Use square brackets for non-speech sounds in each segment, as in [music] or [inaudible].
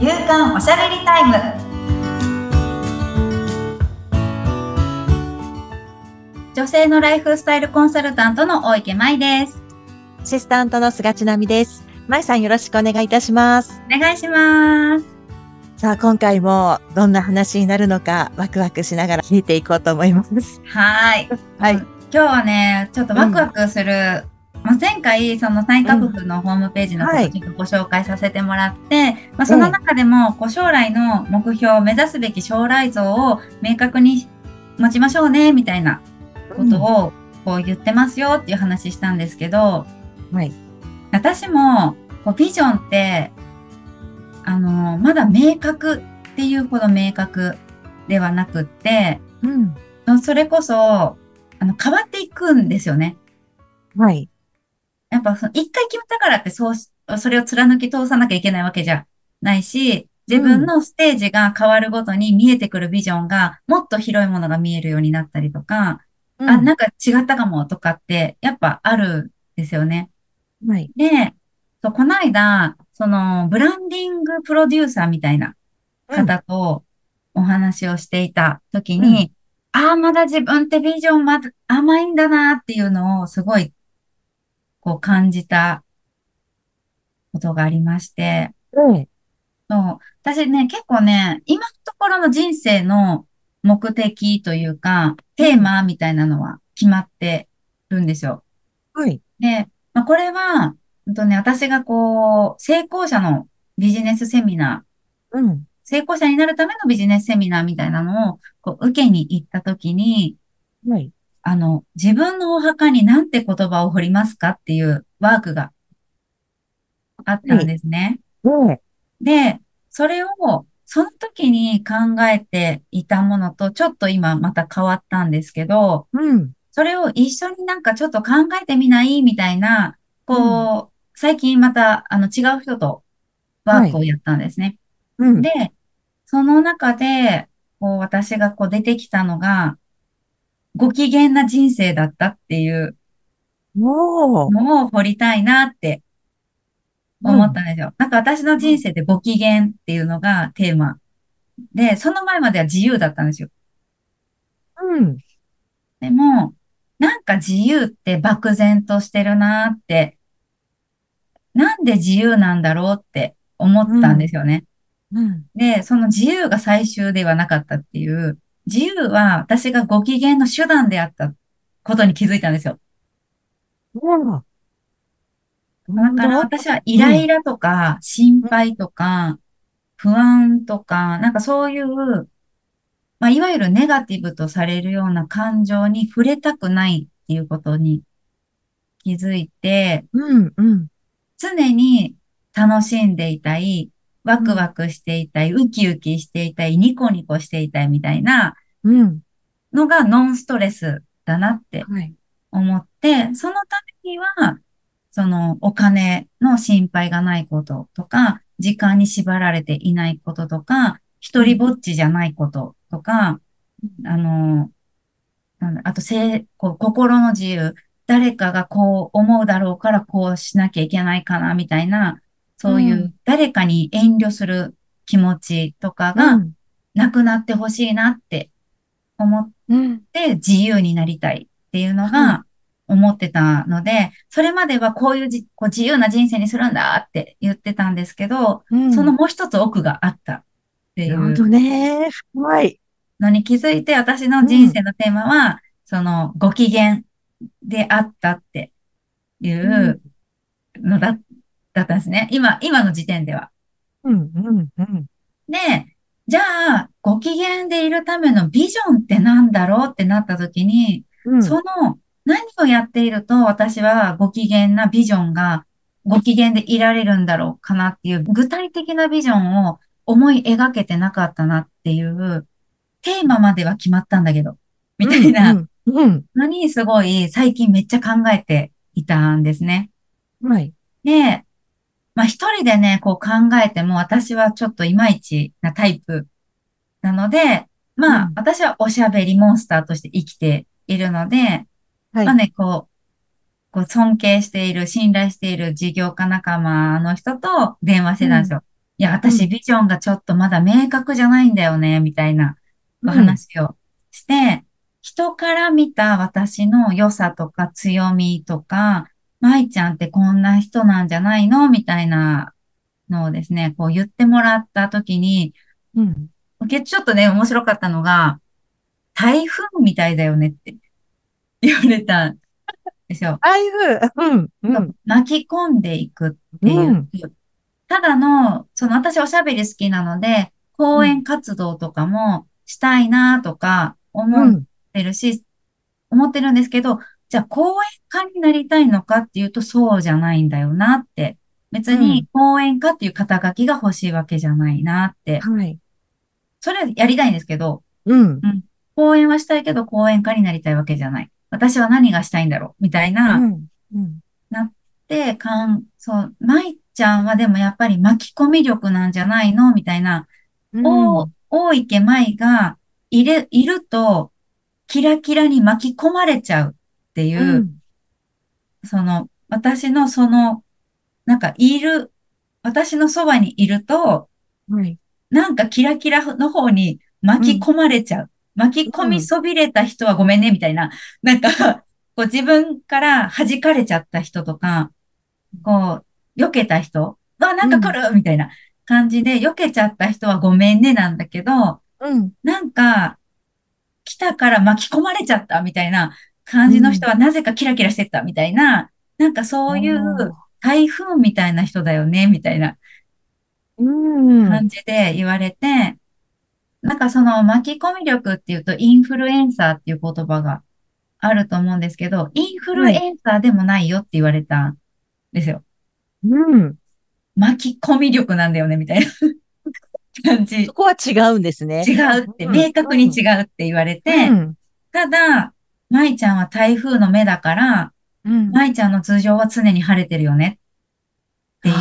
夕刊おしゃべりタイム女性のライフスタイルコンサルタントの大池舞ですアシスタントの菅千奈美です。まいさんよろしくお願いいたします。お願いしますさあ、今回もどんな話になるのかワクワクしながら聞いていこうと思います。はいはい今日はねちょっとワクワクする、まあ、前回その内閣府のホームページのこはいとちょっとご紹介させてもらって、まあ、その中でもこう将来の目標目指すべき将来像を明確に持ちましょうねみたいなことをこう言ってますよっていう話したんですけど、はい。私もこうビジョンってあのまだ明確っていうほど明確ではなくってうん。それこそあの変わっていくんですよね。はい。やっぱ一回決めたからってそうしそれを貫き通さなきゃいけないわけじゃないし自分のステージが変わるごとに見えてくるビジョンがもっと広いものが見えるようになったりとか、あ、なんか違ったかもとかってやっぱあるんですよね。はい。で、そうこの間、その、ブランディングプロデューサーみたいな方とお話をしていたときに、ああ、まだ自分ってビジョンまだ甘いんだなっていうのをすごい、こう感じたことがありまして、うん。ええそう、私ね、結構ね、今のところの人生の目的というか、テーマみたいなのは決まってるんですよ。はい。で、まあ、これは、うんとね、私がこう、成功者のビジネスセミナー、うん。成功者になるためのビジネスセミナーみたいなのを、こう、受けに行ったときに、はい。あの、自分のお墓に何て言葉を彫りますかっていうワークがあったんですね。ええで、それを、その時に考えていたものと、ちょっと今また変わったんですけど、うん。それを一緒になんかちょっと考えてみないみたいな、こう、最近また、あの、違う人とワークをやったんですね。うん。で、その中で、こう、私がこう出てきたのが、ご機嫌な人生だったっていう。のを掘りたいなって思ったんですよ。なんか私の人生でご機嫌っていうのがテーマ。で、その前までは自由だったんですよ。うん。でも、なんか自由って漠然としてるなって、なんで自由なんだろうって思ったんですよね。うん。で、その自由が最終ではなかったっていう、自由は私がご機嫌の手段であったことに気づいたんですよ。おー。だから私はイライラとか心配とか不安とか、なんかそういう、まあ、いわゆるネガティブとされるような感情に触れたくないっていうことに気づいて、うん。うん。常に楽しんでいたい、ワクワクしていたい、ウキウキしていたい、ニコニコしていたいみたいなうん。のがノンストレスだなってはい。思って、そのためには、そのお金の心配がないこととか、時間に縛られていないこととか、一人ぼっちじゃないこととか、あの、あとせい、こう心の自由、誰かがこう思うだろうからこうしなきゃいけないかな、みたいな、そういううん誰かに遠慮する気持ちとかがうん。なくなってほしいなって思っうん。で自由になりたいっていうのはが思ってたので、それまではこういうじこう自由な人生にするんだって言ってたんですけど、うん。そのもう一つ奥があったっていうなるほどね。はい。のに気づいて、私の人生のテーマは、そのご機嫌であったっていうのだだったんですね。今、今の時点では。うん。うん。うん。で、じゃあ、ご機嫌でいるためのビジョンってなんだろうってなった時に、うん。その何をやっていると私はご機嫌なビジョンがご機嫌でいられるんだろうかなっていう具体的なビジョンを思い描けてなかったなっていうテーマまでは決まったんだけど、みたいなうん。うん。のにすごい最近めっちゃ考えていたんですね。はい。で、まあ一人でね、こう考えても私はちょっといまいちなタイプなので、まあうん私はおしゃべりモンスターとして生きているので、はいまあ。ね、こう、こう尊敬している、信頼している事業家仲間の人と電話してたんですよ。いや、私うん、ビジョンがちょっとまだ明確じゃないんだよね、みたいなおうん、話をして、人から見た私の良さとか強みとか、舞ちゃんってこんな人なんじゃないの？みたいなのをですね、こう言ってもらった時に、うん。けちょっとね、面白かったのが、台風みたいだよねって [laughs] 言われたんですよ。ああいう、うん、うん、巻き込んでいくっていう。うん、ただの、その私おしゃべり好きなので、講演うん、活動とかもしたいなとか思っうん、てるし、思ってるんですけど、じゃあ講演家になりたいのかっていうとそうじゃないんだよなって。別うん、に講演家っていう肩書きが欲しいわけじゃないなって。はい、それやりたいんですけど、うん、うん。講演はしたいけど講演家になりたいわけじゃない。私は何がしたいんだろうみたいな、うん、うん、なって、かん、そう、舞ちゃんはでもやっぱり巻き込み力なんじゃないのみたいな、うお、ん、大池舞がいる、いると、キラキラに巻き込まれちゃうっていう、うん、その、私のその、なんかいる、私のそばにいると、はい、なんかキラキラの方にうん、巻き込まれちゃう。巻き込うん、みそびれた人はごめんね、みたいな。なんか、[laughs] こう自分から弾かれちゃった人とか、こう、避けた人わ、なんか来うん、るみたいな感じで、避けちゃった人はごめんねなんだけど、うん、なんか、来たから巻き込まれちゃったみたいな感じのうん、人はなぜかキラキラしてったみたいな、なんかおそういうー台風みたいな人だよね、みたいなうん、感じで言われて、なんかその巻き込み力っていうとインフルエンサーっていう言葉があると思うんですけど、インフルはい、エンサーでもないよって言われたんですよ。うん。巻き込み力なんだよね、みたいな [laughs] 感じ。そこは違うんですね。違うって、うん、明確にうん、違うって言われて、うん、ただ、舞ちゃんは台風の目だから、うん。舞ちゃんの通常は常に晴れてるよねっていう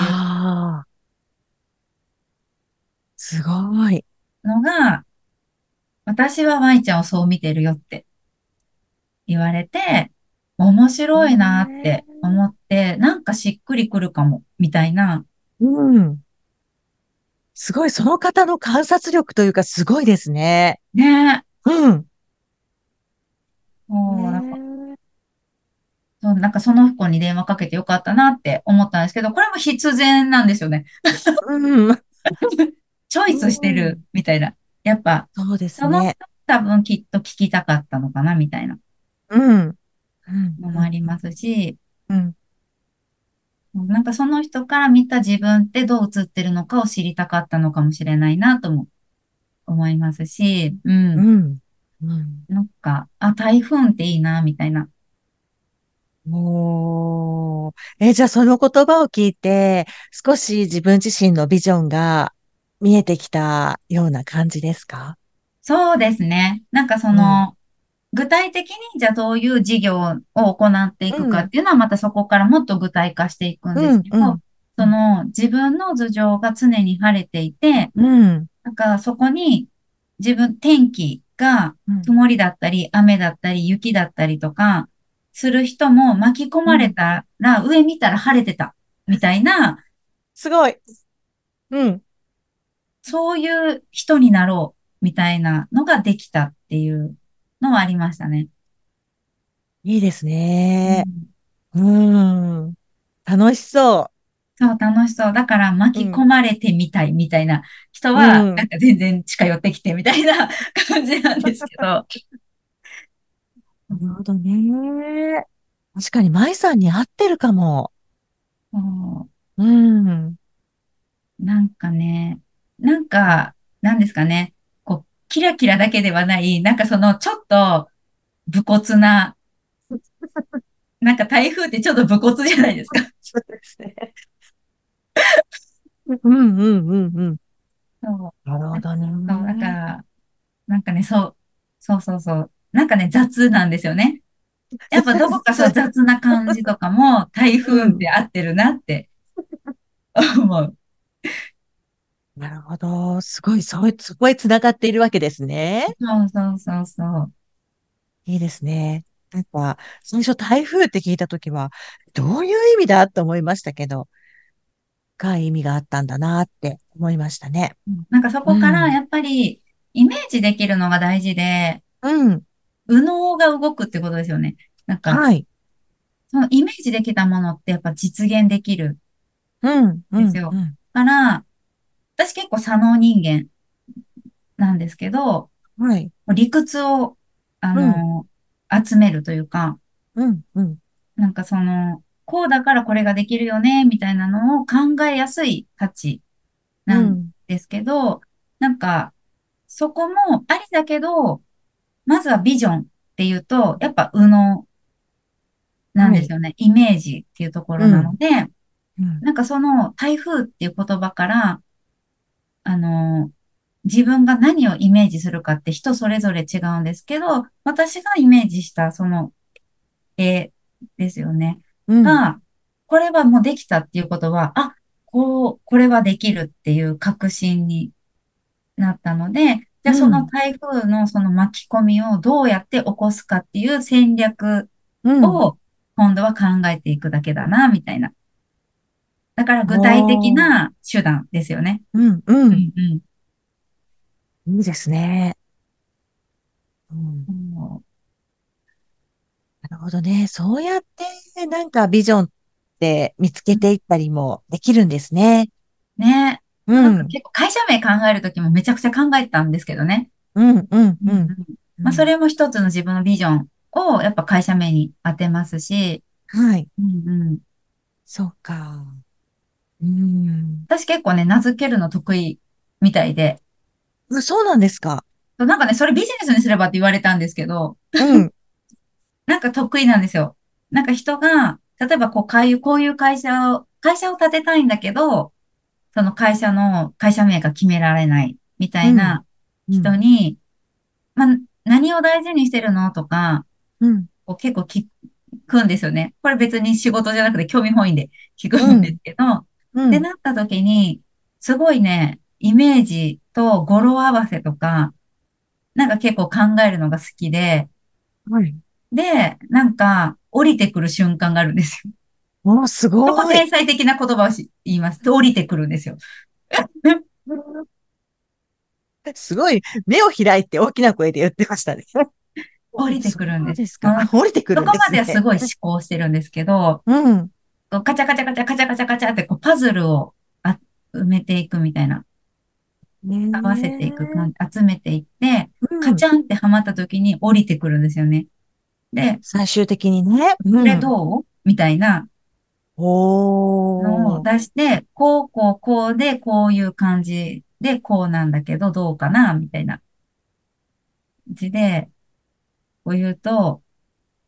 すごい。のが、私は舞ちゃんをそう見てるよって言われて、面白いなってね思って、なんかしっくりくるかも、みたいな。うん。すごい、その方の観察力というか、すごいですね。ねうん。もうなんか、ねそうなんかその子に電話かけてよかったなって思ったんですけど、これも必然なんですよね。うん。[laughs] チョイスしてるうん。みたいな。やっぱ、そうですその。多分きっと聞きたかったのかな、みたいなうん。うん。のもうん。ありますし、うん。なんかその人から見た自分ってどう映ってるのかを知りたかったのかもしれないなとも思いますし、うん。うん。うんなんか、あ、台風っていいな、みたいな。もう、え、じゃあその言葉を聞いて、少し自分自身のビジョンが見えてきたような感じですか？そうですね。なんかそうん。の、具体的にじゃあどういう事業を行っていくかっうん。ていうのはまたそこからもっと具体化していくんでうん。すけど、うん。うん。その自分の頭上が常に晴れていて、うん。なんかそこに自分、天気がうん曇りだったり雨だったり雪だったりとかする人も巻き込まれうんたら上見たら晴れてたみたいな、すごい。うん。そういう人になろうみたいなのができたっていうのはありましたね。いいですね。うんうん。楽しそそう、楽しそう。だからう。う巻き込ん。まれてみたいみたいな人うは、なんん。か全然近寄ってきてみたいな [laughs] 感じなんですけど。なるほどね。確かに、舞さんに合ってるかも。そうん。うなんかね、なんか、なんですかね。こう、キラキラだけではない、なんかその、ちょっと、武骨な、[laughs] なんか台風ってちょっと武骨じゃないですか。そうですね。うんうんうんうん。そう。なるほどそう、だかね。ら、なんかね、そう、そうそうそう。なんかね、雑なんですよね。[laughs] やっぱどこかそう雑な感じとかも台うん。風って合ってるなって思う。なるほど。すごい、そう、そこへ繋がっているわけですね。そうそうそうそう。いいですね。なんか、最初台風って聞いたときは、どういう意味だと思いましたけど。深い意味があったんだなって思いましたね。なんかそこからうんやっぱりイメージできるのが大事で、うん。右脳が動くってことですよね。なんか、はい。そのイメージできたものってやっぱ実現できるうん。うんですようんから、私結構左脳人間なんですけど、はい。理屈を、あの、集めるというか、うん。うん。なんかその、こうだからこれができるよね、みたいなのを考えやすい価値うなんん。ですけど、なんか、そこもありだけど、まずはビジョンっていうと、やっぱ右脳なんですよね。イメージっていうところなので、うん。なんかその台風っていう言葉から、あの、自分が何をイメージするかって人それぞれ違うんですけど、私がイメージしたその絵ですよね。うん。が、これはもうできたっていうことは、あ、こう、これはできるっていう確信になったので、じゃあその台風のその巻き込みをどうやって起こすかっていう戦略うん。を今度は考えていくだけだな、みたいな。だから具体的な手段ですよね。うん。う。うんんうんいいですね。うん。そなるほどね。そうやって、なんかビジョンって見つけていったりもできるんですね。うね。うなん。結構会社名考えるときもめちゃくちゃ考えたんですけどね。うん。うん。ううんん。まあ、それも一つの自分のビジョンをやっぱ会社名に当てますし、はい。うんうん、そうか。うん。私結構ね、名付けるの得意みたいで、あそうなんですか。なんかね、それビジネスにすればって言われたんですけど、うん。なんか得意なんですよ。なんか人が、例えばこう、こういう、こういう会社を、会社を立てたいんだけど、その会社の、会社名が決められないみたいな人に、まあ、何を大事にしてるのとか、うん。こう結構聞くんですよね。これ別に仕事じゃなくて興味本位で聞くんですけど、うん。で、なった時に、すごいね、イメージと語呂合わせとか、なんか結構考えるのが好きで、はい。で、なんか降りてくる瞬間があるんですよ。[laughs] おー、すそこごい。天才的な言葉をし言います。で降りてくるんですよ。[laughs] すごい、目を開いて大きな声で言ってましたね。[laughs] 降りてくるんですそうですか。あ降りてくるそこんですね。まではすごい思考してるんですけど、うん。こうカチャカチャカチャカチャカチャカチャってこうパズルをあ埋めていくみたいな、合わせていく感じ、集めていって、うんカチャンってはまった時に降りてくるんですよね。で、最終的にね。これどう？みたいなおのをー。出して、こう、こう、こうで、こういう感じで、こうなんだけど、どうかなみたいな感じで、こう言うと、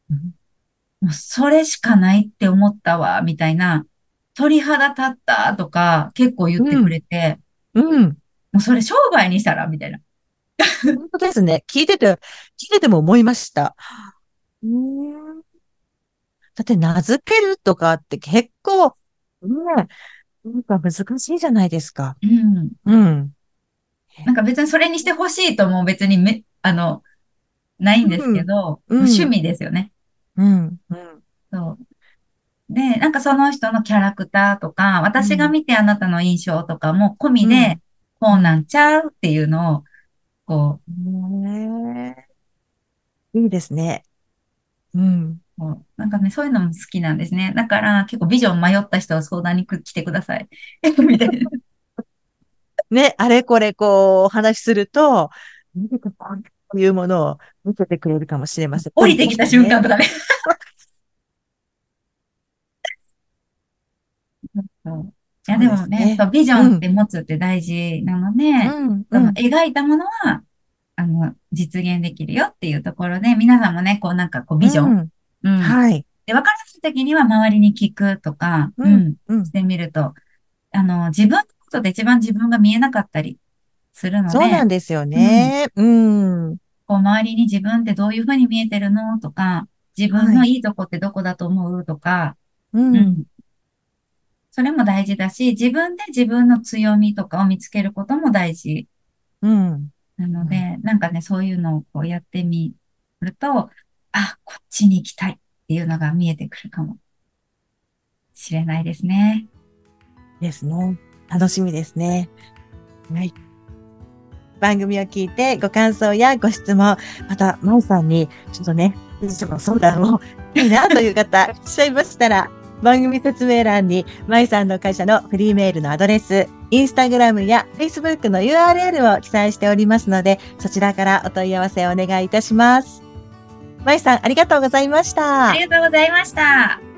うんもうそれしかないって思ったわ、みたいな、鳥肌立ったとか結構言ってくれて、うん。もうそれ商売にしたら、みたいな。本当ですね。聞いてて、聞いてても思いました。うーんだって名付けるとかって結構、ね、なんか難しいじゃないですか。うん。うん。なんか別にそれにしてほしいとも別にめ、あの、ないんですけど、うんうん趣味ですよね。うん。うん。そう。で、なんかその人のキャラクターとか、私が見てあなたの印象とかも込みで、うんこうなんちゃうっていうのを、こねえいいですね。うん。なんかね、そういうのも好きなんですね。だから結構ビジョン迷った人は相談に来てください。[laughs] みたいな。ね、あれこれこうお話しすると、こういうものを見せてくれるかもしれません。降りてきた瞬間とかね。[laughs] いや、でもね、ねビジョンって持つって大事なので、うん、のん。描いたものは、あの、実現できるよっていうところで、皆さんもね、こうなんかこうビジョン、うんうん。はい。で、分からない時には周りに聞くとか、ううんん、うんしてみると、あの、自分のことで一番自分が見えなかったりするので、そうなんですよね。うん。こう周りに自分ってどういうふうに見えてるのとか、自分のいいとこってどこだと思うとか、う。うんん。それも大事だし、自分で自分の強みとかを見つけることも大事うん。なので、なんかね、そういうのをこうやってみると、あ、こっちに行きたいっていうのが見えてくるかもしれないですね。ですね。楽しみですね。はい。番組を聞いてご感想やご質問、また、まいさんにちょっとね、相談をいいなという方、[laughs] いらっしゃいましたら、番組説明欄に、まいさんの会社のフリーメールのアドレス、インスタグラムやフェイスブックの URL を記載しておりますので、そちらからお問い合わせをお願いいたします。まいさん、ありがとうございました。ありがとうございました。